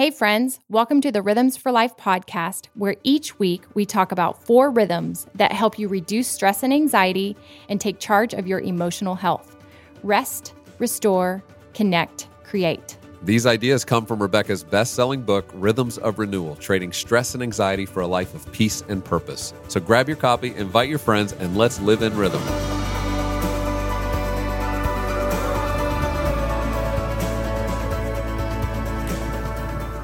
Hey, friends, welcome to the Rhythms for Life podcast, where each week we talk about four rhythms that help you reduce stress and anxiety and take charge of your emotional health rest, restore, connect, create. These ideas come from Rebecca's best selling book, Rhythms of Renewal Trading Stress and Anxiety for a Life of Peace and Purpose. So grab your copy, invite your friends, and let's live in rhythm.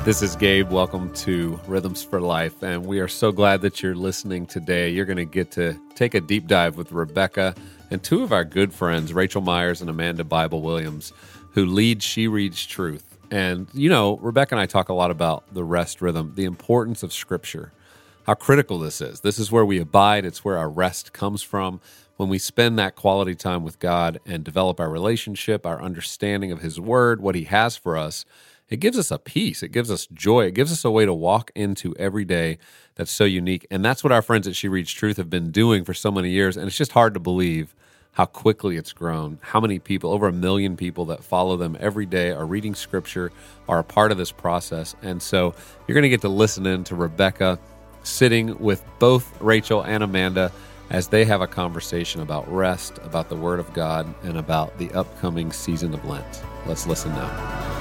This is Gabe. Welcome to Rhythms for Life. And we are so glad that you're listening today. You're going to get to take a deep dive with Rebecca and two of our good friends, Rachel Myers and Amanda Bible Williams who lead She Reads Truth. And, you know, Rebecca and I talk a lot about the rest rhythm, the importance of Scripture, how critical this is. This is where we abide, it's where our rest comes from. When we spend that quality time with God and develop our relationship, our understanding of His Word, what He has for us, it gives us a peace. It gives us joy. It gives us a way to walk into every day that's so unique. And that's what our friends at She Reads Truth have been doing for so many years. And it's just hard to believe how quickly it's grown, how many people, over a million people that follow them every day, are reading scripture, are a part of this process. And so you're going to get to listen in to Rebecca sitting with both Rachel and Amanda as they have a conversation about rest, about the Word of God, and about the upcoming season of Lent. Let's listen now.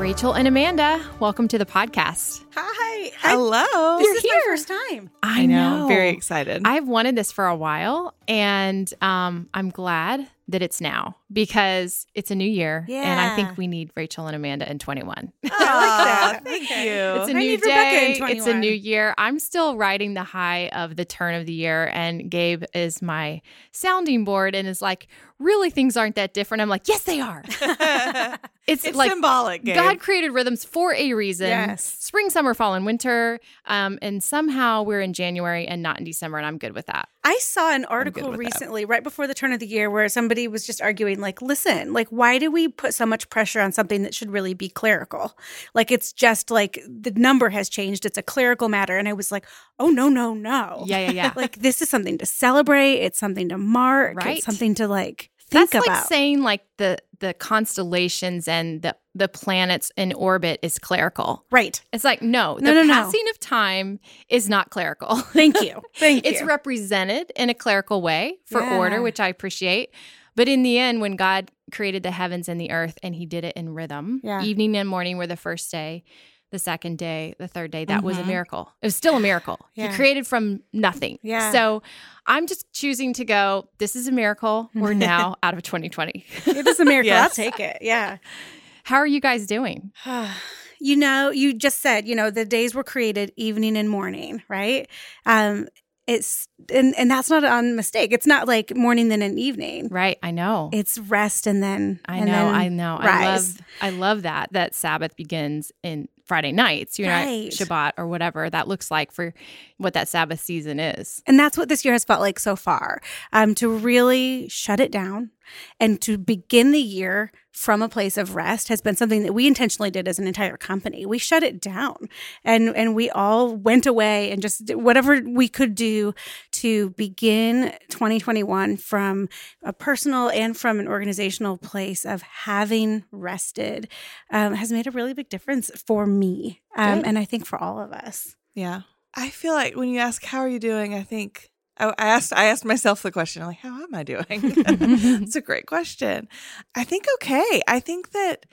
Rachel and Amanda, welcome to the podcast. Hi. Hello. This You're is here. my first time. I, I know. Very excited. I've wanted this for a while, and um, I'm glad that it's now because it's a new year, Yeah. and I think we need Rachel and Amanda in 21. I like that. Thank you. It's a I new need Rebecca in day. It's a new year. I'm still riding the high of the turn of the year, and Gabe is my sounding board and is like, really, things aren't that different. I'm like, yes, they are. It's, it's like symbolic. Gabe. God created rhythms for a reason. Yes. Spring, summer, fall, and winter. Um, and somehow we're in January and not in December, and I'm good with that. I saw an article with that. recently, right before the turn of the year, where somebody was just arguing, like, listen, like, why do we put so much pressure on something that should really be clerical? Like, it's just like the number has changed. It's a clerical matter. And I was like, oh, no, no, no. Yeah, yeah, yeah. Like, this is something to celebrate. It's something to mark. Right. It's something to, like, think That's about. like saying like the the constellations and the the planets in orbit is clerical. right. It's like no, the No, no, no. passing of time is not clerical. Thank you. Thank you. it's represented in a clerical way for Yeah. order, which I appreciate. But in the end, when God created the heavens and the earth and he did it in rhythm, Yeah. evening and morning were the first day, the second day, the third day, that was a Mhm. miracle. It was still a miracle. Yeah. He created from nothing. Yeah. So I'm just choosing to go, this is a miracle. We're now out of 2020. it is a miracle. Yes. I'll take it. Yeah. How are you guys doing? you know, you just said, you know, the days were created evening and morning, right? Um, it's and and that's not a mistake. It's not like morning then an evening. Right. I know. It's rest and then I and know, then I know. I love I love that that Sabbath begins in Friday nights, you know, Right. Shabbat or whatever that looks like for what that Sabbath season is. And that's what this year has felt like so far. Um, to really shut it down and to begin the year from a place of rest has been something that we intentionally did as an entire company. We shut it down and and we all went away and just did whatever we could do to begin 2021 from a personal and from an organizational place of having rested um, has made a really big difference for me um, and I think for all of us. Yeah. I feel like when you ask how are you doing, I think I asked I asked myself the question like how am I doing? It's a great question. I think okay. I think that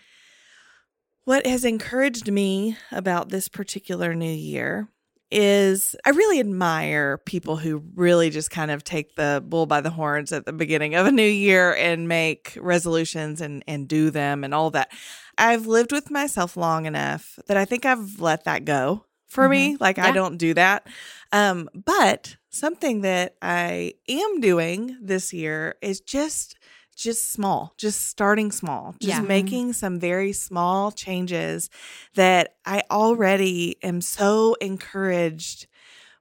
what has encouraged me about this particular new year is I really admire people who really just kind of take the bull by the horns at the beginning of a new year and make resolutions and and do them and all that. I've lived with myself long enough that I think I've let that go for me. Like I don't do that. Um, but something that I am doing this year is just just small, just starting small, just Yeah. making some very small changes that I already am so encouraged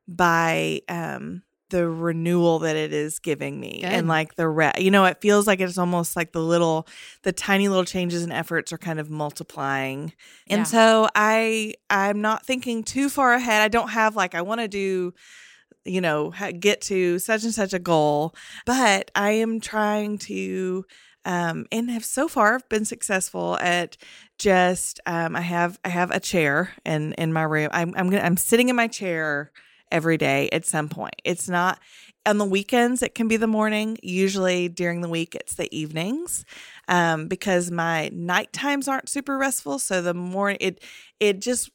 by um the renewal that it is giving me Good. and like the re- you know it feels like it's almost like the little the tiny little changes and efforts are kind of multiplying and Yeah. so i i'm not thinking too far ahead i don't have like i want to do you know, get to such and such a goal. But I am trying to, um, and have so far been successful at just, um, I have, I have a chair in, in my room. I'm, I'm gonna, I'm sitting in my chair every day at some point. It's not, on the weekends it can be the morning usually during the week it's the evenings um, because my night times aren't super restful so the morning it it just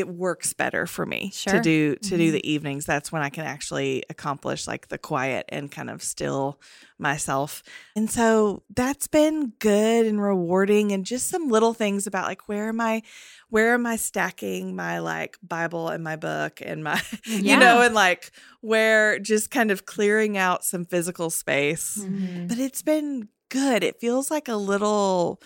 it works better for me Sure. to do to do Mhm. the evenings that's when i can actually accomplish like the quiet and kind of still myself and so that's been good and rewarding and just some little things about like where am i where am i stacking my like bible and my book and my you know and like where just kind of clearing out some physical space Mhm. but it's been good it feels like a little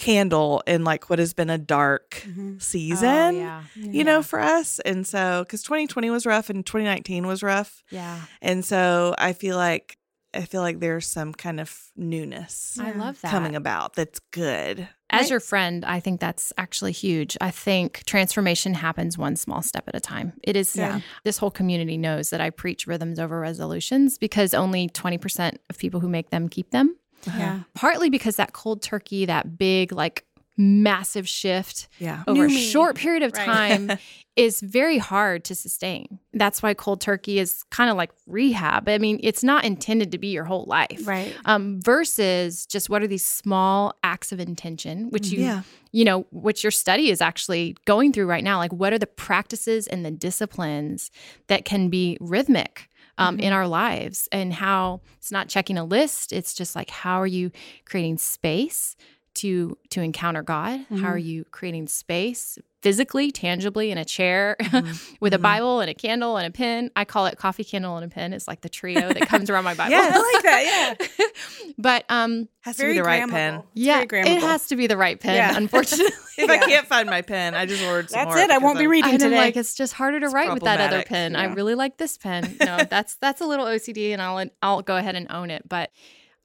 candle in like what has been a dark Mhm. season Oh, yeah. you know for us and so because 2020 was rough and 2019 was rough Yeah. and so i feel like i feel like there's some kind of newness I love that. coming about that's good As Right. your friend, I think that's actually huge. I think transformation happens one small step at a time. It is, Yeah. this whole community knows that I preach rhythms over resolutions because only 20% of people who make them keep them. Yeah. Partly because that cold turkey, that big, like massive shift yeah over a me. short period of Right. time is very hard to sustain. That's why cold turkey is kind of like rehab. I mean, it's not intended to be your whole life. Right. Um, versus just what are these small acts of intention, which you yeah you know, which your study is actually going through right now. Like, what are the practices and the disciplines that can be rhythmic um, in our lives, and how it's not checking a list. It's just like, how are you creating space to to encounter God? How are you creating space physically, tangibly in a chair with a Mhm. Bible and a candle and a pen? I call it coffee, candle, and a pen. It's like the trio that comes around my Bible. Yeah, I like that. Yeah. but um, has to be the right grammable. pen yeah, it has to be the right pen. Yeah. Unfortunately. if Yeah. i can't find my pen i just ordered some more. That's it. I won't be I'm- reading And I'm today. like, it's just harder to It's write with that other problematic. pen. I really like this pen. No, that's that's a little OCD, and I'll I'll go ahead and own it. But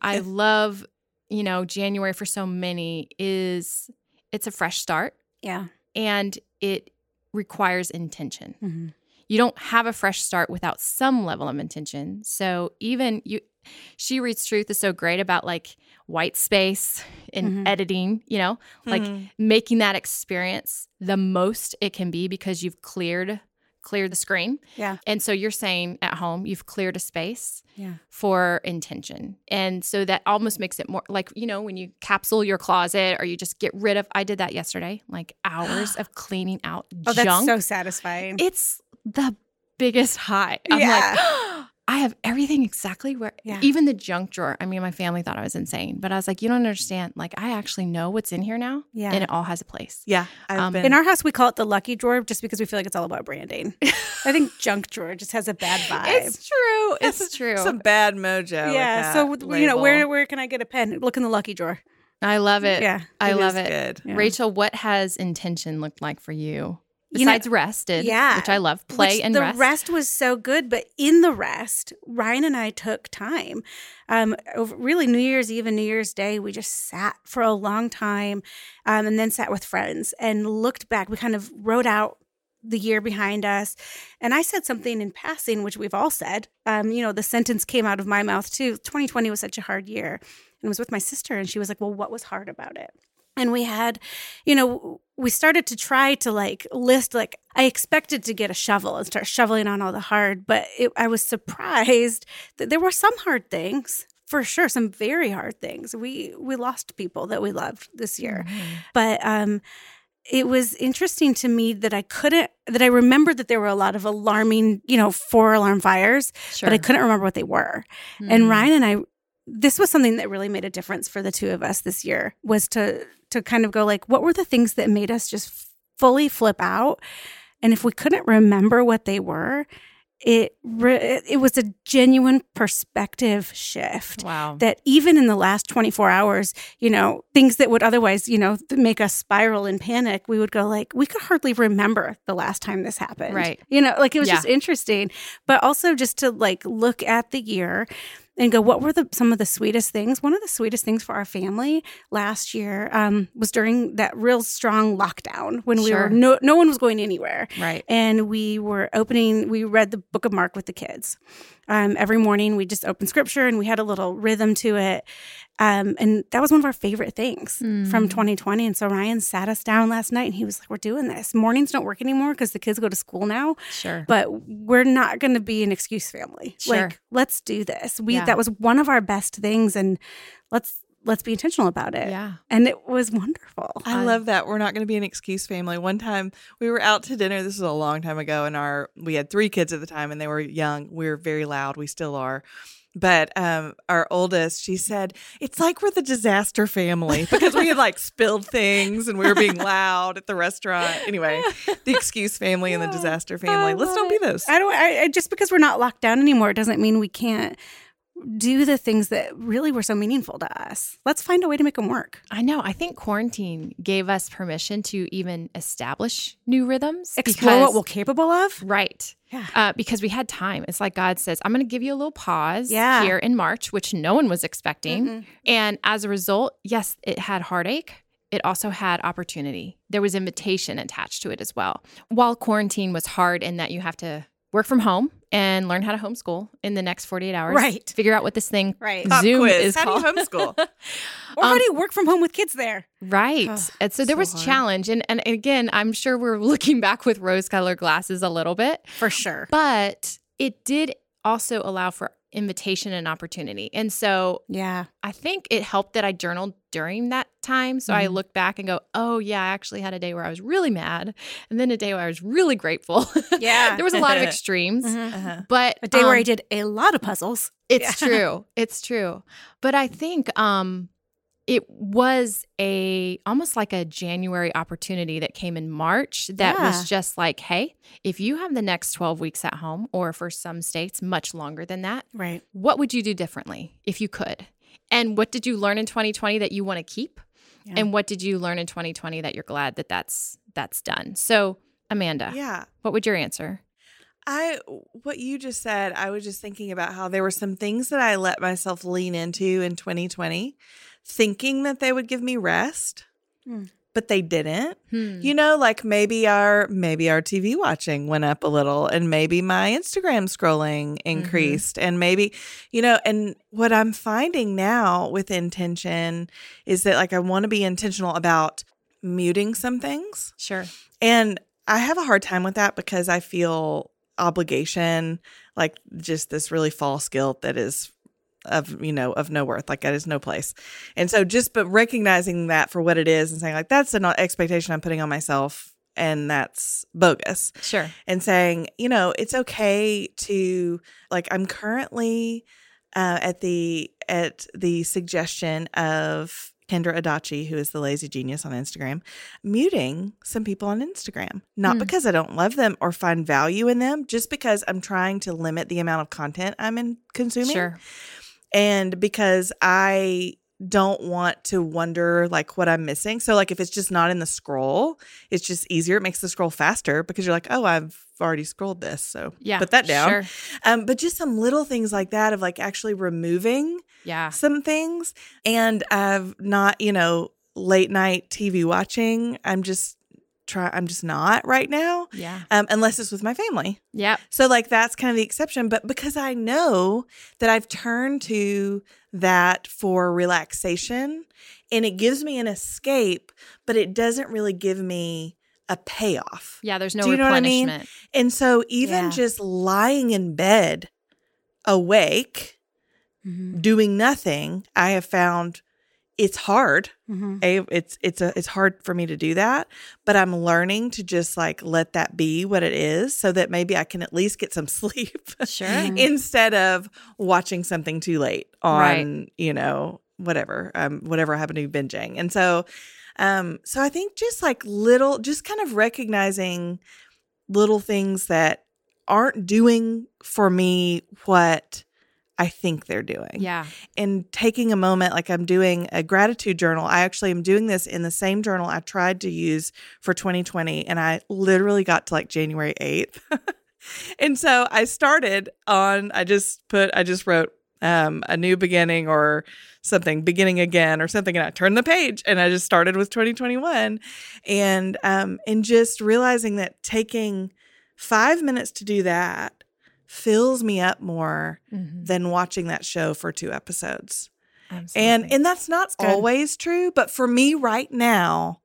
I love, you know, January for so many is it's a fresh start, yeah. And it requires intention. Mhm. You don't have a fresh start without some level of intention. So even you, she reads truth is so great about like white space and Mhm. editing. You know, like Mhm. making that experience the most it can be because you've cleared cleared the screen. Yeah. And so you're saying at home you've cleared a space Yeah. for intention. And so that almost makes it more like, you know, when you capsule your closet or you just get rid of I did that yesterday, like hours of cleaning out Oh, that's so satisfying. it's the biggest high. I'm Yeah. like, I have everything exactly where, Yeah. even the junk drawer. I mean, my family thought I was insane, but I was like, you don't understand. Like, I actually know what's in here now, Yeah. and it all has a place. yeah i've Um, been In our house, we call it the lucky drawer just because we feel like it's all about branding. I think junk drawer just has a bad vibe. It's true. It's true. some bad mojo yeah. that So you know, where where can I get a pen? Look in the lucky drawer. I love it. Yeah. I It love is it. good Yeah. Rachel, what has intention looked like for you? You know- Besides rested, Yeah. which I love, play and the rest. was so good, but in the rest, Ryan and I took time. Um, over, really, New Year's Eve and New Year's Day, we just sat for a long time, um, and then sat with friends and looked back. We kind of wrote out the year behind us, and I said something in passing, which we've all said. Um, you know, the sentence came out of my mouth too. 2020 was such a hard year, and it was with my sister, and she was like, "Well, what was hard about it?" And we had you know we started to try to like list like i expected to get a shovel and start shoveling on all the hard but it, i was surprised that there were some hard things for sure some very hard things we we lost people that we loved this year but um it was interesting to me that i couldn't that i remembered that there were a lot of alarming you know four alarm fires Sure. but i couldn't remember what they were Mm. and Ryan and I this was something that really made a difference for the two of us this year was to to kind of go like what were the things that made us just fully flip out and if we couldn't remember what they were it re- it was a genuine perspective shift Wow. that even in the last 24 hours you know things that would otherwise you know make us spiral in panic we would go like we could hardly remember the last time this happened Right. you know like it was Yeah. just interesting but also just to like look at the year and go, what were the some of the sweetest things? One of the sweetest things for our family last year um, was during that real strong lockdown when we Sure. were no no one was going anywhere, Right. and we were opening. We read the Book of Mark with the kids. Um, every morning, we just opened Scripture, and we had a little rhythm to it. Um, and that was one of our favorite things Mm. from 2020. And so Ryan sat us down last night, and he was like, "We're doing this. Mornings don't work anymore because the kids go to school now." Sure. but we're not going to be an excuse family. Sure. Like, let's do this. We Yeah. that was one of our best things, and let's let's be intentional about it. yeah. and it was wonderful. I I- love that. We're not going to be an excuse family. One time we were out to dinner. This was a long time ago, and our we had three kids at the time, and they were young. We were very loud. We still are. But um, our oldest, she said, it's like we're the disaster family because we had like spilled things and we were being loud at the restaurant. Anyway, the excuse family and the disaster family. Let's don't be those. I don't. I, I just because we're not locked down anymore doesn't mean we can't do the things that really were so meaningful to us. Let's find a way to make them work. I know. I think quarantine gave us permission to even establish new rhythms. Explore what we're capable of. Right. Yeah. Uh, because we had time. It's like God says, I'm going to give you a little pause Yeah. here in March, which no one was expecting. Mm-mm. And as a result, yes, it had heartache. It also had opportunity. There was invitation attached to it as well. While quarantine was hard in that you have to work from home and learn how to homeschool in the next 48 hours. Right. Figure out what this thing Right. Pop Zoom quiz. is How called. do you homeschool? Or how Um, do you work from home with kids there? Right. Ugh, and so there so was hard. challenge. And, and again, I'm sure we're looking back with rose colored glasses a little bit. For sure. but it did also allow for invitation and opportunity. And so Yeah. I think it helped that I journaled during that time. So I Mhm. look back and go, oh, yeah, I actually had a day where I was really mad and then a day where I was really grateful. Yeah. there was a lot of extremes. Mhm. Uh-huh. But A day where I um, did a lot of puzzles. it's Yeah. true. It's true. But I think um it was a almost like a January opportunity that came in March that Yeah. was just like, hey, if you have the next 12 weeks at home or for some states much longer than that, Right. what would you do differently if you could? And what did you learn in 2020 that you want to keep? Yeah. And what did you learn in 2020 that you're glad that that's that's done? So, Amanda, Yeah. what would your answer? I what you just said, I was just thinking about how there were some things that I let myself lean into in 2020, thinking that they would give me rest, Mm. but they didn't. Hmm. You know, like maybe our maybe our TV watching went up a little and maybe my Instagram scrolling increased and maybe you know, and what I'm finding now with intention is that like I want to be intentional about muting some things. Sure. And I have a hard time with that because I feel obligation, like just this really false guilt that is of you know of no worth like that is no place and so just but recognizing that for what it is and saying like that's an expectation i'm putting on myself and that's bogus Sure. and saying you know it's okay to like i'm currently uh, at the at the suggestion of Kendra Adachi, who is the lazy genius on Instagram, muting some people on Instagram. Not Hmm. because I don't love them or find value in them, just because I'm trying to limit the amount of content I'm in consuming. Sure. And because I don't want to wonder like what I'm missing. So like if it's just not in the scroll, it's just easier. It makes the scroll faster because you're like, oh, I've already scrolled this. So Yeah. put that down. Sure. Um, but just some little things like that of like actually removing Yeah. some things and I've not, you know, late night TV watching. I'm just try I'm just not right now. Yeah. Um, unless it's with my family. Yeah. So like that's kind of the exception, but because I know that I've turned to that for relaxation and it gives me an escape, but it doesn't really give me a payoff. Yeah. There's no Do you know what I mean? And so even Yeah. just lying in bed awake Mm-hmm. doing nothing, I have found it's hard. Mm-hmm. A, it's it's a it's hard for me to do that, but I'm learning to just like let that be what it is, so that maybe I can at least get some sleep Sure. instead of watching something too late on Right. you know whatever um whatever I happen to be binging, and so um so I think just like little, just kind of recognizing little things that aren't doing for me what I think they're doing. Yeah. and taking a moment like i'm doing a gratitude journal. I actually am doing this in the same journal i tried to use for 2020 and i literally got to like january 8th and so i started on i just put i just wrote um, a new beginning or something beginning again or something and i turned the page and i just started with 2021 and um and just realizing that taking five minutes to do that fills me up more Mhm. than watching that show for two episodes Absolutely. and and that's not good. always true but for me right now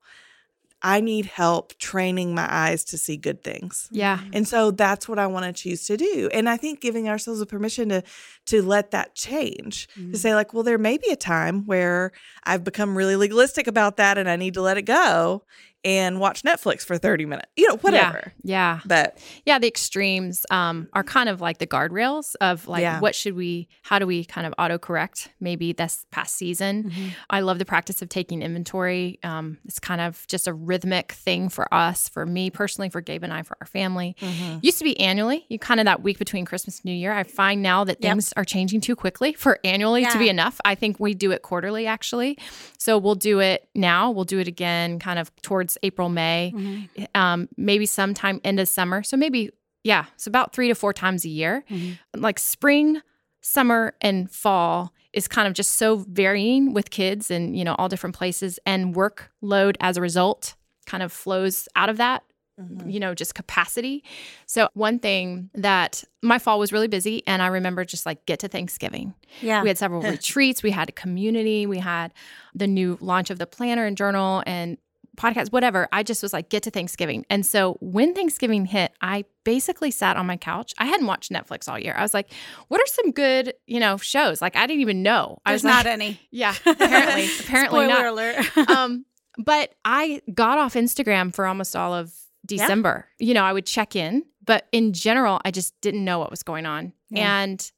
i need help training my eyes to see good things yeah. and so that's what I want to choose to do. And I think giving ourselves a permission to to let that change. Mm. To say like, well, there may be a time where I've become really legalistic about that and I need to let it go and watch Netflix for 30 minutes. You know, whatever. Yeah. But Yeah, the extremes um, are kind of like the guardrails of like Yeah. what should we, how do we kind of autocorrect maybe this past season. Mhm. I love the practice of taking inventory. Um, it's kind of just a rhythmic thing for us, for me personally, for Gabe and I, for our family. Used to be annually, you kind of that week between Christmas and New Year. I find now that Yep. things are changing too quickly for annually to be enough. I think we do it quarterly actually. So we'll do it now. We'll do it again kind of towards April, May, Mhm. um, maybe sometime end of summer. So maybe, yeah, it's about three to four times a year. Mhm. Like spring, summer, and fall is kind of just so varying with kids and, you know, all different places. And workload as a result kind of flows out of that Mhm. you know, just capacity. So, one thing that my fall was really busy, and I remember just like get to Thanksgiving. Yeah. We had several retreats, we had a community, we had the new launch of the planner and journal and podcast, whatever. I just was like, get to Thanksgiving. And so, when Thanksgiving hit, I basically sat on my couch. I hadn't watched Netflix all year. I was like, what are some good, you know, shows? Like, I didn't even know. I There's was not like, any. yeah, apparently, apparently Spoiler not alert. um, but I got off Instagram for almost all of December. You know, I would check in, but in general, I just didn't know what was going on. Yeah. And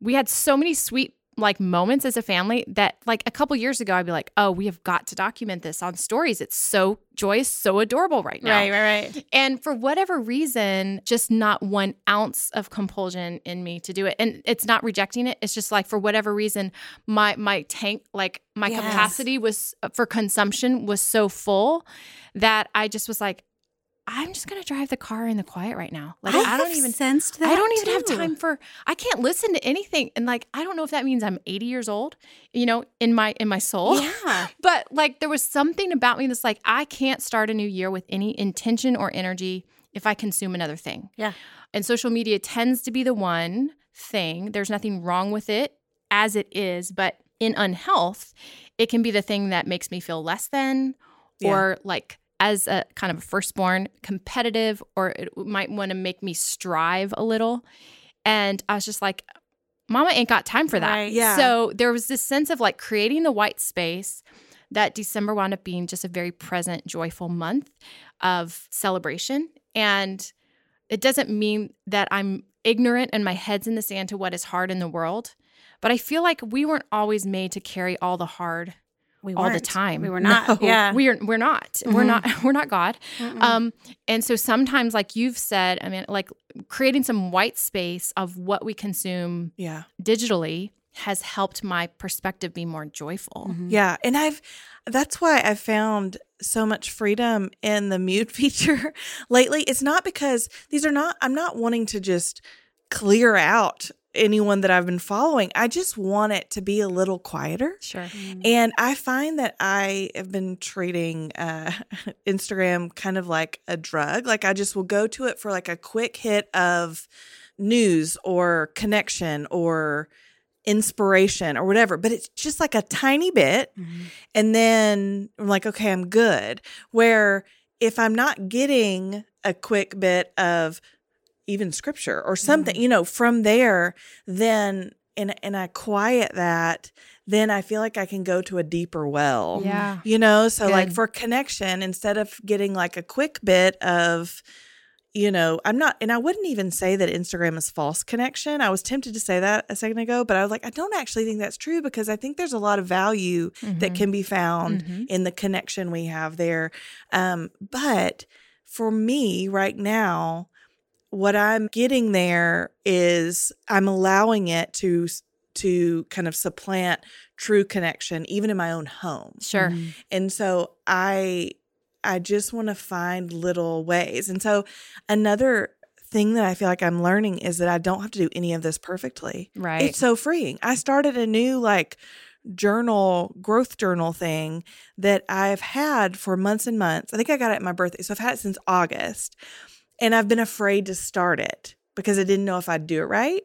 we had so many sweet like moments as a family that like a couple years ago I'd be like, "Oh, we have got to document this on stories. It's so joyous, so adorable right now." right, right, right. And for whatever reason, just not one ounce of compulsion in me to do it. And it's not rejecting it. It's just like for whatever reason, my my tank, like my Yes. capacity was uh, for consumption was so full that I just was like, I'm just gonna drive the car in the quiet right now. Like I, don't have even sensed that. I don't even have time for I can't listen to anything. And like I don't know if that means I'm 80 years old, you know, in my in my soul. Yeah. But like there was something about me that's like I can't start a new year with any intention or energy if I consume another thing. Yeah. And social media tends to be the one thing. There's nothing wrong with it as it is, but in unhealth, it can be the thing that makes me feel less than Yeah. or like as a kind of a firstborn competitive or it might want to make me strive a little. And I was just like mama ain't got time for that. Right. Yeah. So there was this sense of like creating the white space that December wound up being just a very present, joyful month of celebration. And it doesn't mean that I'm ignorant and my head's in the sand to what is hard in the world. But I feel like we weren't always made to carry all the hard We all the time. We were not. No. Yeah. we are we're not. We're Mhm. not we're not God. Mm-mm. Um and so sometimes like you've said, I mean like creating some white space of what we consume yeah. digitally has helped my perspective be more joyful. Mhm. Yeah. And I've, that's why I found so much freedom in the mute feature lately. It's not because these are not, I'm not wanting to just clear out anyone that I've been following. I just want it to be a little quieter. Sure. Mm-hmm. And I find that I have been treating uh, Instagram kind of like a drug. Like I just will go to it for like a quick hit of news or connection or inspiration or whatever, but it's just like a tiny bit. Mhm. And then I'm like, okay, I'm good. Where if I'm not getting a quick bit of even scripture or something, you know, from there, then and and I quiet that, then I feel like I can go to a deeper well. Yeah. You know, so like for connection, instead of getting like a quick bit of, you know, I'm not, and I wouldn't even say that Instagram is false connection. I was tempted to say that a second ago, but I was like, I don't actually think that's true because I think there's a lot of value that Mhm. can be found Mhm. in the connection we have there. Um, but for me right now, what I'm getting there is I'm allowing it to to kind of supplant true connection even in my own home. Sure. Mhm. And so I I just want to find little ways. And so another thing that I feel like I'm learning is that I don't have to do any of this perfectly. Right. It's so freeing. I started a new like journal, growth journal thing that I've had for months and months. I think I got it at my birthday. So I've had it since August. And I've been afraid to start it because I didn't know if I'd do it right.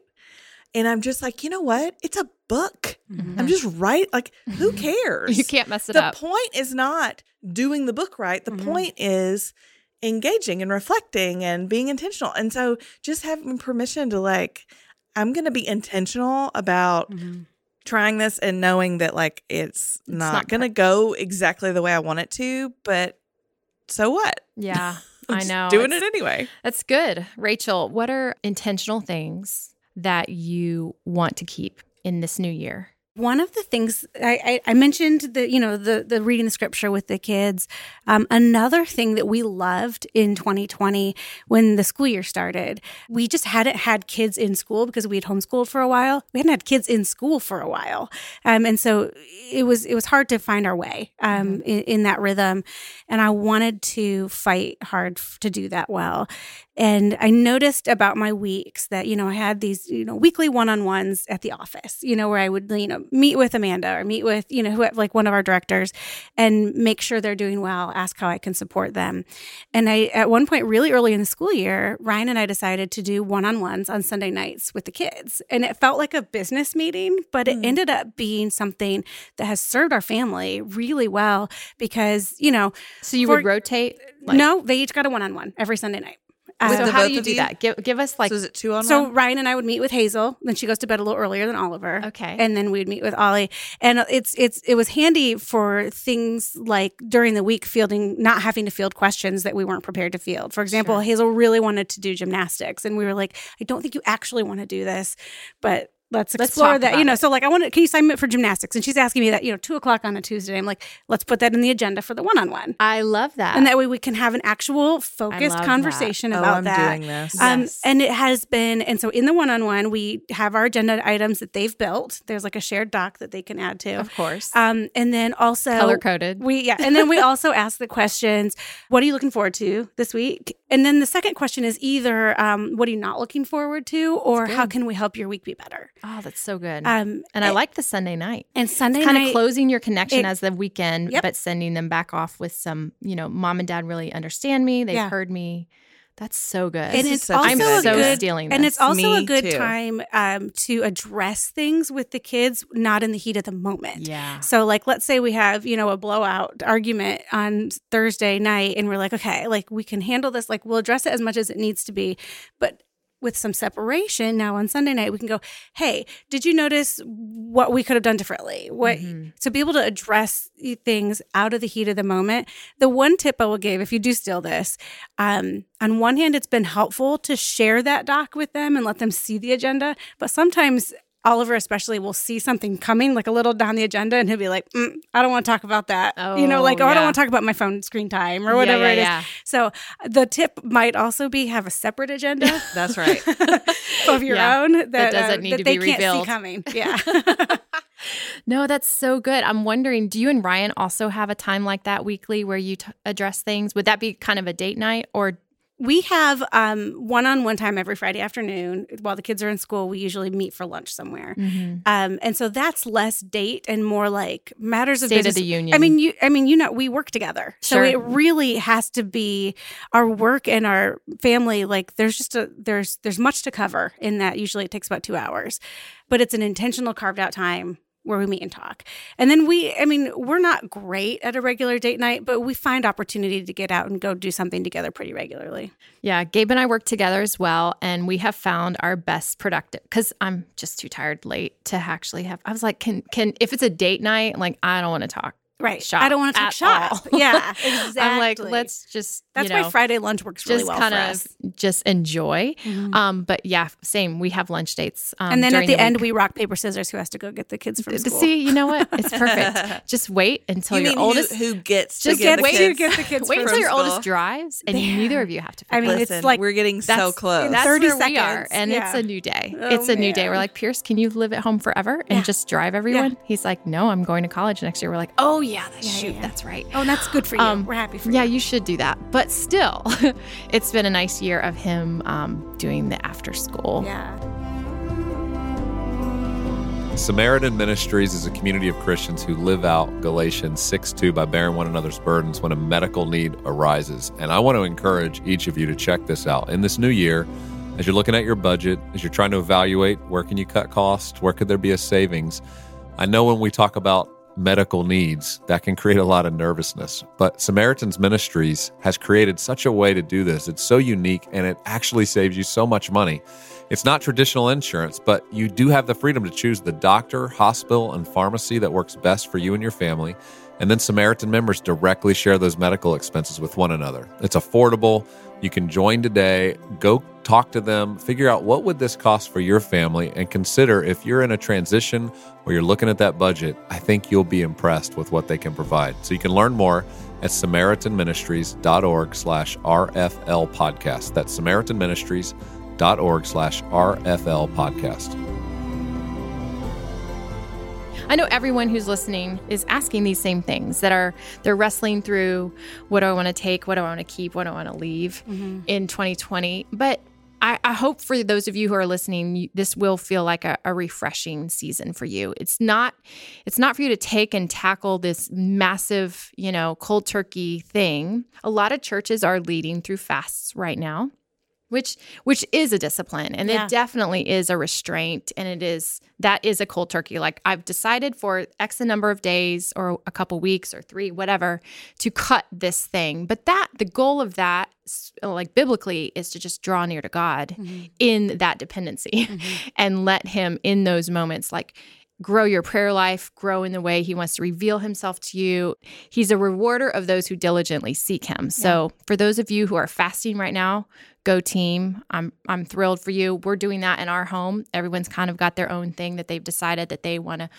And I'm just like, you know what? It's a book. I'm just right. Like, who cares? you can't mess it the up. The point is not doing the book right. The Mhm. point is engaging and reflecting and being intentional. And so just having permission to like, I'm going to be intentional about Mhm. trying this and knowing that like it's, not, not going to go exactly the way I want it to, but so what? yeah, I'm I know. Doing it anyway. That's good. Rachel, what are intentional things that you want to keep in this new year? One of the things I, I, I mentioned the you know the the reading the scripture with the kids. Um, another thing that we loved in 2020 when the school year started, we just hadn't had kids in school because we had homeschooled for a while. We hadn't had kids in school for a while, um, and so it was it was hard to find our way um, in, in that rhythm. And I wanted to fight hard to do that well. And I noticed about my weeks that, you know, I had these, you know, weekly one on ones at the office, you know, where I would, you know, meet with Amanda or meet with, you know, who, like one of our directors and make sure they're doing well, ask how I can support them. And I, at one point, really early in the school year, Ryan and I decided to do one on ones on Sunday nights with the kids. And it felt like a business meeting, but it Mm. ended up being something that has served our family really well because, you know, So you For- would rotate? Like- no, they each got a one on one every Sunday night. So uh, the how do you do you? that? Give give us like so is it two on So one? Ryan and I would meet with Hazel, then she goes to bed a little earlier than Oliver. okay. And then we'd meet with Ollie. And it's it's it was handy for things like during the week fielding not having to field questions that we weren't prepared to field. For example, Sure. Hazel really wanted to do gymnastics and we were like, I don't think you actually want to do this, but let's Let's explore that. You know, it. so like I want to can you sign me up for gymnastics? And she's asking me that, you know, two o'clock on a Tuesday. I'm like, let's put that in the agenda for the one on one. I love that. And that way we can have an actual focused love conversation oh, about I'm that. doing this. Um, Yes. and it has been, and so in the one on one, we have our agenda items that they've built. There's like a shared doc that they can add to. of course. Um, and then also Color coded. we yeah, and then we also ask the questions: What are you looking forward to this week? And then the second question is either um, What are you not looking forward to, or how can we help your week be better? Oh, that's so good. Um, and I like the Sunday night. and Sunday night. Kind night of closing your connection it- as the weekend, Yep. but sending them back off with some, you know, mom and dad really understand me. They've Yeah. heard me. That's so good. and This is it's such a also I'm good a so good stealing and it's also a good too. time um, to address things with the kids, not in the heat of the moment. yeah. So, like, let's say we have, you know, a blowout argument on Thursday night, and we're like, okay, like, we can handle this. Like, we'll address it as much as it needs to be. But with some separation now on Sunday night, we can go, hey, did you notice what we could have done differently? What, Mhm. to be able to address things out of the heat of the moment. The one tip I will give, if you do steal this, um, on one hand, it's been helpful to share that doc with them and let them see the agenda. But sometimes Oliver, especially, will see something coming, like a little down the agenda, and he'll be like, mm, "I don't want to talk about that." you know, Oh, like, "Oh, I don't want to talk about my phone screen time or whatever yeah, it is." yeah. So the tip might also be have a separate agenda. That's right. of your Yeah. own that, That doesn't uh, need that to they be can't revealed. see coming. Yeah. No, that's so good. I'm wondering, do you and Ryan also have a time like that weekly where you t- address things? Would that be kind of a date night or We have um, one-on-one time every Friday afternoon while the kids are in school. We usually meet for lunch somewhere, um, and so that's less date and more like matters of State of the Union? I mean, you. I mean, you know, we work together, so it really has to be our work and our family. Like, there's just a there's there's much to cover in that. Usually, it takes about two hours, but it's an intentional carved out time where we meet and talk. And then we, I mean, we're not great at a regular date night, but we find opportunity to get out and go do something together pretty regularly. Yeah, Gabe and I work together as well, and we have found our best productive because I'm just too tired late to actually have. I was like, can can if it's a date night, like I don't want to talk. Right. Shop I don't want to talk at shop. all. Yeah, exactly. I'm like, let's just That's you know, why Friday lunch works really just well kind for of us. just enjoy. Mhm. Um, but yeah, same. We have lunch dates, um, and then at during the, end, week. we rock paper scissors. Who has to go get the kids from Th- school? See, you know what? It's perfect. just wait until you your mean oldest. who, who gets just to get get the wait, to kids? get the kids wait until your school. oldest drives, and There. neither of you have to. I mean, figure it's like- we're getting so That's- close. That's 30 where we are, seconds. and Yeah. it's a new day. Oh, it's a new day. We're like, Pierce, can you live at home forever and just drive everyone? He's like, No, I'm going to college next year. We're like, Oh yeah, Yeah, shoot, yeah. that's right. Oh, and that's good for you. Um, We're happy for you. Yeah, you. you should do that. But still, it's been a nice year of him um, doing the after school. Yeah. Samaritan Ministries is a community of Christians who live out Galatians 6 2 by bearing one another's burdens when a medical need arises. And I want to encourage each of you to check this out. In this new year, as you're looking at your budget, as you're trying to evaluate where can you cut costs, where could there be a savings, I know when we talk about medical needs, that can create a lot of nervousness. But Samaritan's Ministries has created such a way to do this. It's so unique and it actually saves you so much money. It's not traditional insurance, but you do have the freedom to choose the doctor, hospital, and pharmacy that works best for you and your family. And then Samaritan members directly share those medical expenses with one another. It's affordable. You can join today, go talk to them, figure out what would this cost for your family and consider if you're in a transition or you're looking at that budget, I think you'll be impressed with what they can provide. So you can learn more at samaritanministries.org slash RFL podcast. That's samaritanministries.org slash RFL podcast. I know everyone who's listening is asking these same things that are they're wrestling through what do I want to take, what do I want to keep, what do I want to leave mm-hmm. in 2020. But I, I hope for those of you who are listening, you, this will feel like a, a refreshing season for you. It's not, it's not for you to take and tackle this massive, you know, cold turkey thing. A lot of churches are leading through fasts right now which which is a discipline and Yeah. it definitely is a restraint and it is that is a cold turkey like i've decided for x a number of days or a couple weeks or three whatever to cut this thing but that the goal of that like biblically is to just draw near to god mm-hmm. in that dependency mm-hmm. and let him in those moments like grow your prayer life, grow in the way he wants to reveal himself to you. He's a rewarder of those who diligently seek him. So, for those of you who are fasting right now, go team. I'm I'm thrilled for you. We're doing that in our home. Everyone's kind of got their own thing that they've decided that they want to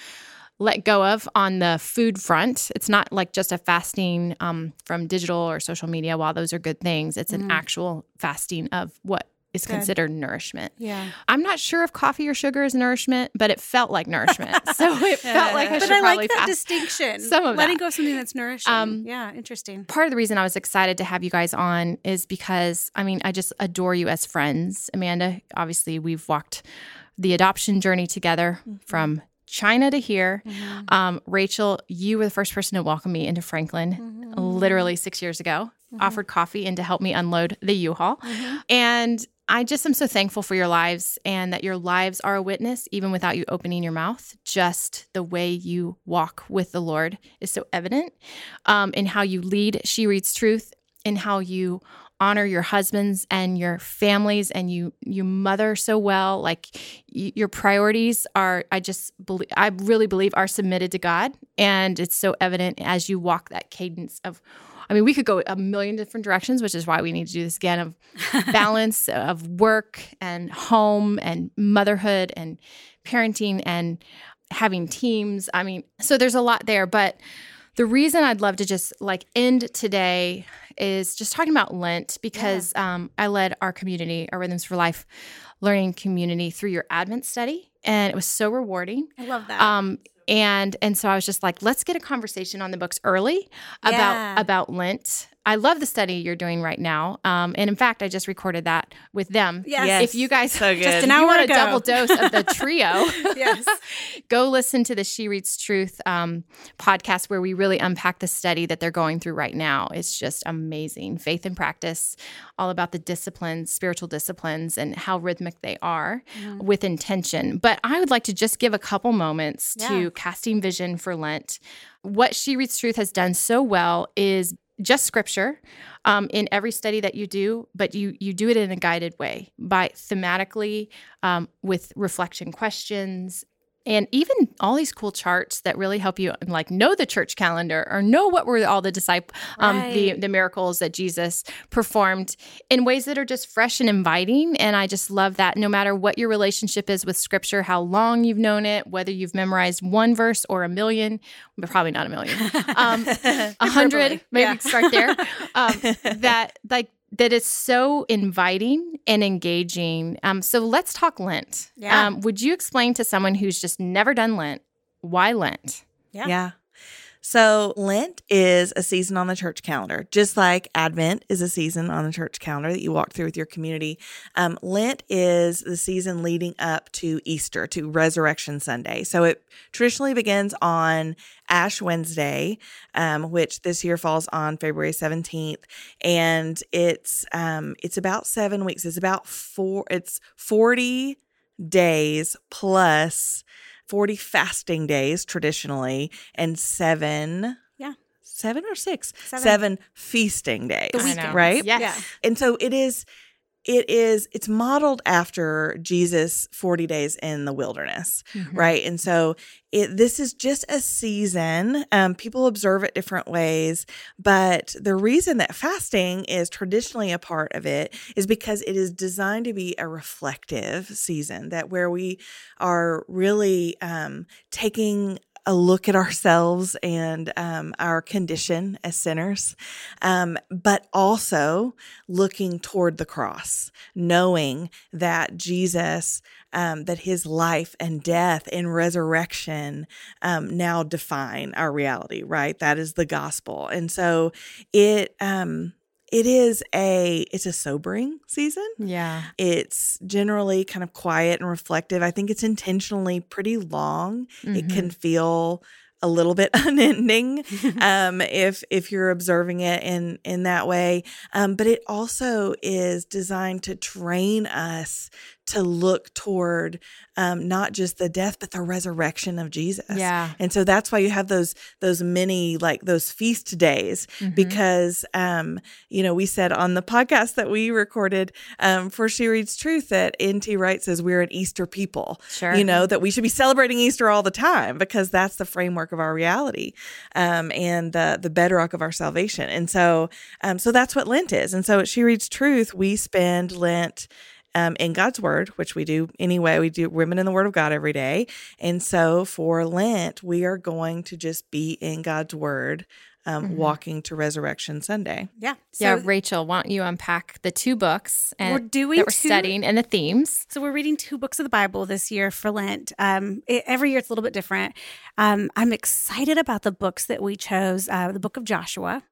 let go of on the food front. It's not like just a fasting um, from digital or social media. While those are good things, it's an actual fasting of what is Good. considered nourishment. Yeah. I'm not sure if coffee or sugar is nourishment, but it felt like nourishment. so it felt like I But I like that distinction. some of Letting that. go of something that's nourishing. Um, yeah, interesting. Part of the reason I was excited to have you guys on is because I mean, I just adore you as friends. Amanda, obviously, we've walked the adoption journey together mm-hmm. from China to here. Mm-hmm. Um, Rachel, you were the first person to welcome me into Franklin mm-hmm. literally six years ago, offered coffee and to help me unload the U Haul. And I just am so thankful for your lives and that your lives are a witness, even without you opening your mouth. Just the way you walk with the Lord is so evident um, in how you lead She Reads Truth, in how you honor your husbands and your families and you you mother so well like y- your priorities are i just believe i really believe are submitted to god and it's so evident as you walk that cadence of I mean, we could go a million different directions, which is why we need to do this again of balance of work and home and motherhood and parenting and having teams. I mean, so there's a lot there. But the reason I'd love to just like end today is just talking about Lent because um, I led our community, our Rhythms for Life learning community through your Advent study. And it was so rewarding. I love that. Um, and and so I was just like, let's get a conversation on the books early Yeah. about about Lent. I love the study you're doing right now, um, and in fact, I just recorded that with them. Yes. Yes. If you guys So good. just an if you hour want a ago. double dose of the trio, Yes. go listen to the She Reads Truth um, podcast where we really unpack the study that they're going through right now. It's just amazing. Faith and practice, all about the disciplines, spiritual disciplines, and how rhythmic they are Mm-hmm. with intention. But I would like to just give a couple moments Yeah. to casting vision for Lent. What She Reads Truth has done so well is just scripture um, in every study that you do, but you you do it in a guided way by thematically um, with reflection questions and even all these cool charts that really help you like know the church calendar or know what were all the disciple um, the Right. the miracles that Jesus performed in ways that are just fresh and inviting and I just love that no matter what your relationship is with scripture how long you've known it whether you've memorized one verse or a million but probably not a million um, a hundred maybe Yeah. start there um, that like that is so inviting and engaging um, so let's talk lent Yeah. um, would you explain to someone who's just never done lent why lent Yeah. Yeah. So, Lent is a season on the church calendar, just like Advent is a season on the church calendar that you walk through with your community. Um, Lent is the season leading up to Easter, to Resurrection Sunday. So, it traditionally begins on Ash Wednesday, um, which this year falls on February 17th. And it's um, it's about seven weeks. It's about four, it's 40 days plus 40 fasting days traditionally, and seven. Yeah. Seven or six? Seven. Seven feasting days, right? Yes. Yeah. And so it is it is it's modeled after Jesus 40 days in the wilderness, Mhm. right? And so it this is just a season. Um people observe it different ways, but the reason that fasting is traditionally a part of it is because it is designed to be a reflective season that where we are really um taking a look at ourselves and um, our condition as sinners, um, but also looking toward the cross, knowing that Jesus, um, that his life and death and resurrection um, now define our reality, right? That is the gospel. And so it, um, it is a it's a sobering season Yeah. it's generally kind of quiet and reflective i think it's intentionally pretty long it Mhm. can feel a little bit unending um, if if you're observing it in in that way. Um, but it also is designed to train us to look toward um, not just the death but the resurrection of Jesus. Yeah. And so that's why you have those those many like those feast days Mhm. because um you know we said on the podcast that we recorded um for She Reads Truth that NT Wright says we're an Easter people Sure. you know that we should be celebrating Easter all the time because that's the framework of our reality um and the the bedrock of our salvation and so um so that's what Lent is and so at She Reads Truth we spend Lent um, in God's Word, which we do anyway. We do Women in the Word of God every day. And so for Lent, we are going to just be in God's Word, um, Mhm. walking to Resurrection Sunday. Yeah. yeah, Rachel, why don't you unpack the two books and we're doing that we're two- studying and the themes? So we're reading two books of the Bible this year for Lent. Um, it- every year it's a little bit different. Um, I'm excited about the books that we chose. Uh, the Book of Joshua,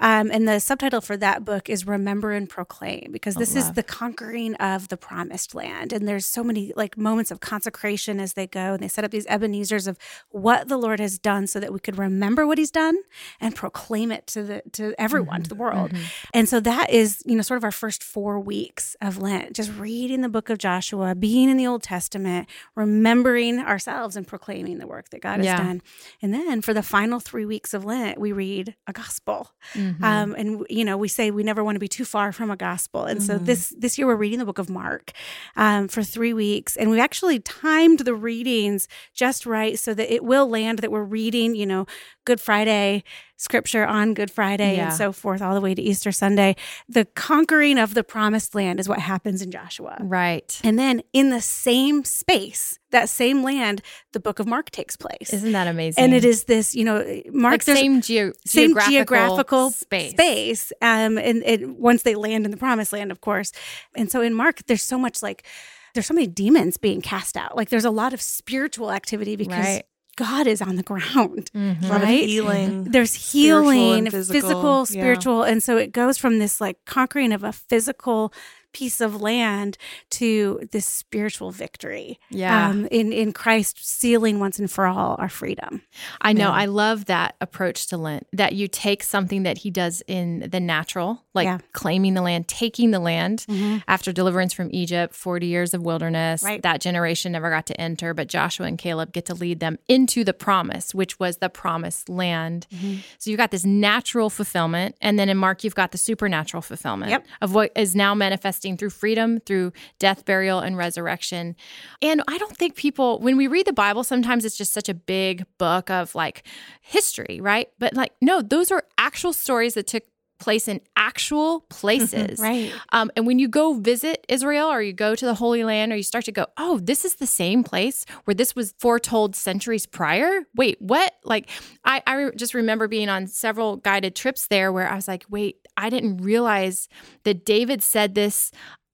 um, and the subtitle for that book is "Remember and Proclaim," because Oh, this is the conquering of the Promised Land. And there's so many like moments of consecration as they go, and they set up these Ebenezer's of what the Lord has done, so that we could remember what He's done and proclaim it to the to everyone, to the world. Mhm. And so that is, you know, sort of our first four weeks of Lent, just reading the book of Joshua, being in the Old Testament, remembering ourselves and proclaiming the work that God has done. And then for the final three weeks of Lent, we read a gospel. Mhm. Um, and you know, we say we never want to be too far from a gospel. And so Mhm. this this year we're reading the book of Mark um, for three weeks, and we actually timed the readings just right so that it will land that we're reading, you know, Good Friday scripture on Good Friday Yeah. and so forth, all the way to Easter Sunday. The conquering of the promised land is what happens in Joshua. right. And then in the same space, that same land, the book of Mark takes place. Isn't that amazing? and it is this, you know, Mark like same, geo- same geographical, geographical space. space um and it once they land in the promised land of course and so in mark there's so much like there's so many demons being cast out like there's a lot of spiritual activity because Right. God is on the ground Mhm. A lot of Right? healing. there's healing and physical, physical, yeah. spiritual and so it goes from this like conquering of a physical piece of land to this spiritual victory Yeah. um, in in christ sealing once and for all our freedom I know. Yeah. I love that approach to Lent that you take something that he does in the natural, like Yeah. claiming the land, taking the land after deliverance from Egypt, 40 years of wilderness. Right. That generation never got to enter, but Joshua and Caleb get to lead them into the promise, which was the promised land. So you've got this natural fulfillment. And then in Mark, you've got the supernatural fulfillment Yep. of what is now through freedom, through death, burial, and resurrection. And I don't think people, when we read the Bible, sometimes it's just such a big book of like history, right? But like, no, those are actual stories that took place in actual places. right Um, and when you go visit Israel or you go to the Holy Land or you start to go, oh, this is the same place where this was foretold centuries prior. Wait, what? Like, I, I re- just remember being on several guided trips there where I was like, wait, I didn't realize that David said this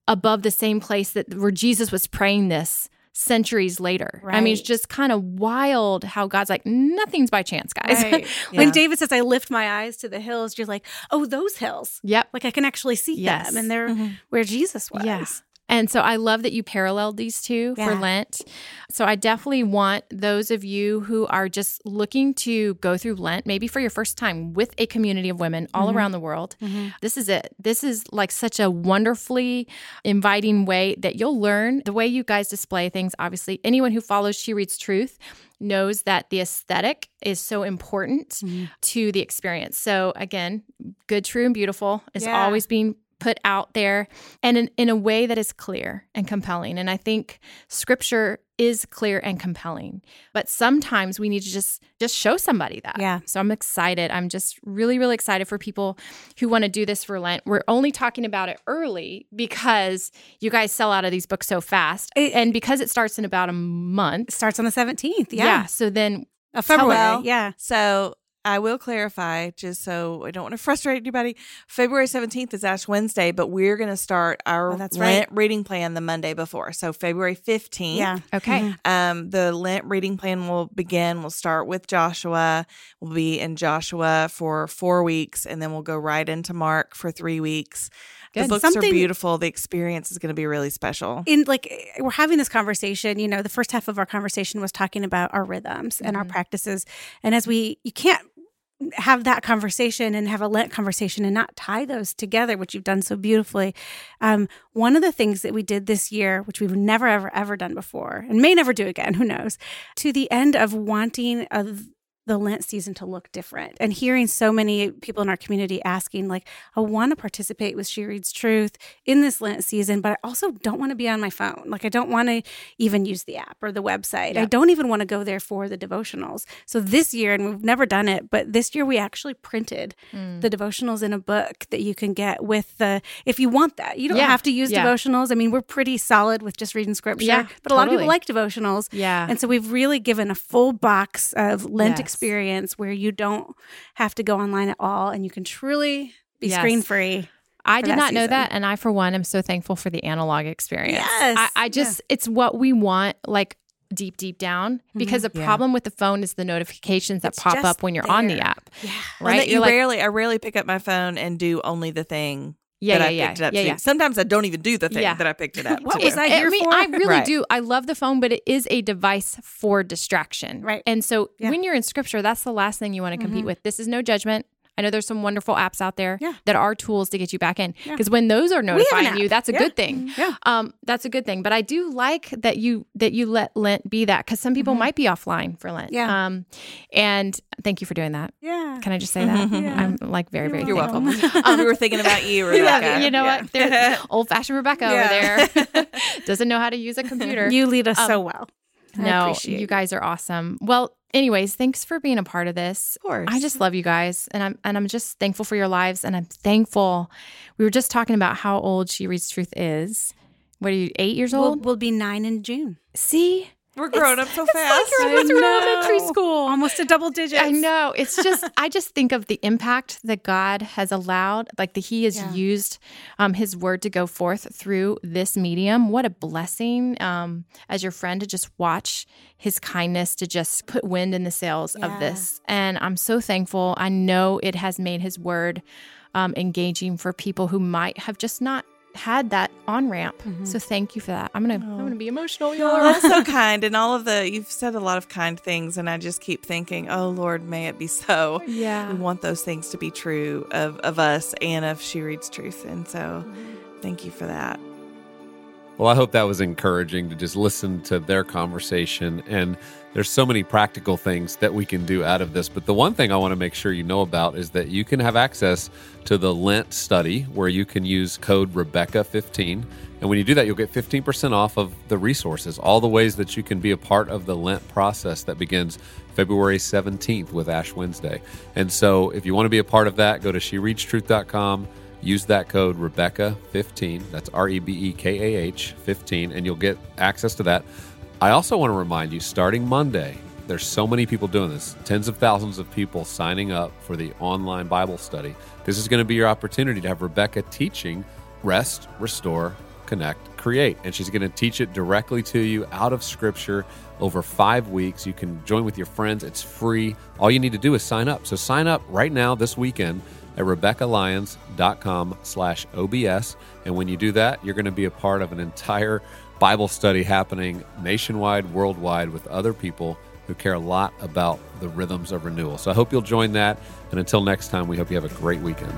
above the same place that where Jesus was praying this centuries later. Right. I mean, it's just kind of wild how God's like, nothing's by chance, guys. Right. Yeah. When David says, I lift my eyes to the hills, you're like, oh, those hills. yep. Like I can actually see Yes. them and they're Mhm. where Jesus was. Yeah. And so I love that you paralleled these two for Lent. So I definitely want those of you who are just looking to go through Lent, maybe for your first time with a community of women all Mhm. around the world. Mhm. This is it. This is like such a wonderfully inviting way that you'll learn the way you guys display things. Obviously, anyone who follows She Reads Truth knows that the aesthetic is so important Mhm. to the experience. So again, good, true, and beautiful is Yeah. always being put out there and in, in a way that is clear and compelling. And I think scripture is clear and compelling. But sometimes we need to just just show somebody that. Yeah. So I'm excited. I'm just really, really excited for people who want to do this for Lent. We're only talking about it early because you guys sell out of these books so fast. It- and because it starts in about a It month. starts on the 17th. Yeah. Yeah. So then Of February. Hello. Yeah. So I will clarify, just so I don't want to frustrate anybody. February 17th is Ash Wednesday, but we're going to start our Oh, that's Lent reading plan the Monday before. So February 15th. Yeah. okay. Mhm. Um, the Lent reading plan will begin. We'll start with Joshua. We'll be in Joshua for four weeks, and then we'll go right into Mark for three weeks. The Good. books are beautiful. The experience is going to be really special. in like we're having this conversation you know the first half of our conversation was talking about our rhythms and our Mhm. practices and as we you can't have that conversation and have a lent conversation and not tie those together which you've done so beautifully. Um, one of the things that we did this year which we've never ever ever done before and may never do again who knows to the end of wanting a the Lent season to look different. And hearing so many people in our community asking, like, I want to participate with She Reads Truth in this Lent season, but I also don't want to be on my phone. Like, I don't want to even use the app or the website. I don't even want to go there for the devotionals. So this year, and we've never done it, but this year we actually printed Mm. the devotionals in a book that you can get with the, if you want that. You don't Yeah. have to use Yeah. devotionals. I mean, we're pretty solid with just reading scripture, Yeah, but a lot of people like devotionals. Yeah. And so we've really given a full box of Lent Yes. Experience where you don't have to go online at all and you can truly be Yes. screen free. I did not know that. And I, for one, am so thankful for the analog experience. Yes. I, I just, it's what we want, like deep, deep down. Mm-hmm. Because the Yeah. problem with the phone is the notifications that It's pop up when you're on the app, Yeah. Right? you like, rarely, I rarely pick up my phone and do only the thing yeah, that yeah, I picked it yeah, up yeah, yeah. Sometimes I don't even do the thing that I picked it up What was. I I here mean, for? I really Right. do. I love the phone, but it is a device for distraction. Right. And so when you're in scripture, that's the last thing you want to compete Mhm. with. This is no judgment. I know there's some wonderful apps out there Yeah. that are tools to get you back in. Yeah. Because when those are have an notifying you, that's a Yeah. good thing. Yeah. Um, that's a good thing. But I do like that you that you let Lent be that because some people Mhm. might be offline for Lent. Yeah. Um, and thank you for doing that. Yeah. Can I just say that? Yeah. I'm like very, very You're thankful. welcome. Um, we were thinking about you, Rebekah. Yeah, you know Yeah. what? There's old fashioned Rebekah Yeah. over there. Doesn't know how to use a computer. You lead us Um, so well. I no, appreciate you guys are awesome. Well, anyways, thanks for being a part of this. Of course. I just love you guys and I'm and I'm just thankful for your lives and I'm thankful. We were just talking about how old She Reads Truth is. What are you, eight years We'll, old? we'll be nine in June. See? We're growing up so It's fast. like you're almost I in elementary know. school. Almost a double digits. I know. It's just I just think of the impact that God has allowed, like that He has Yeah. used um, His word to go forth through this medium. What a blessing um, as your friend to just watch His kindness to just put wind in the sails Yeah. of this. And I'm so thankful. I know it has made His word um, engaging for people who might have just not had that on ramp. Mhm. So thank you for that. I'm gonna I'm gonna be emotional, y'all. Well, that's so kind, and all of the you've said a lot of kind things, and I just keep thinking, oh Lord, may it be so. yeah. We want those things to be true of of us and of She Reads Truth, and so thank you for that. Well, I hope that was encouraging to just listen to their conversation. And there's so many practical things that we can do out of this. But the one thing I want to make sure you know about is that you can have access to the Lent study where you can use code Rebekah15. And when you do that, you'll get 15% off of the resources, all the ways that you can be a part of the Lent process that begins February 17th with Ash Wednesday. And so if you want to be a part of that, go to shereadstruth.com. Use that code Rebekah15. That's R E B E K A H 15, and you'll get access to that. I also want to remind you starting Monday, there's so many people doing this, tens of thousands of people signing up for the online Bible study. This is going to be your opportunity to have Rebekah teaching rest, restore, connect, create. And she's going to teach it directly to you out of scripture over five weeks. You can join with your friends. It's free. All you need to do is sign up. So sign up right now this weekend at RebekahLyons.com slash OBS. And when you do that, you're going to be a part of an entire Bible study happening nationwide, worldwide with other people who care a lot about the rhythms of renewal. So I hope you'll join that. And until next time, we hope you have a great weekend.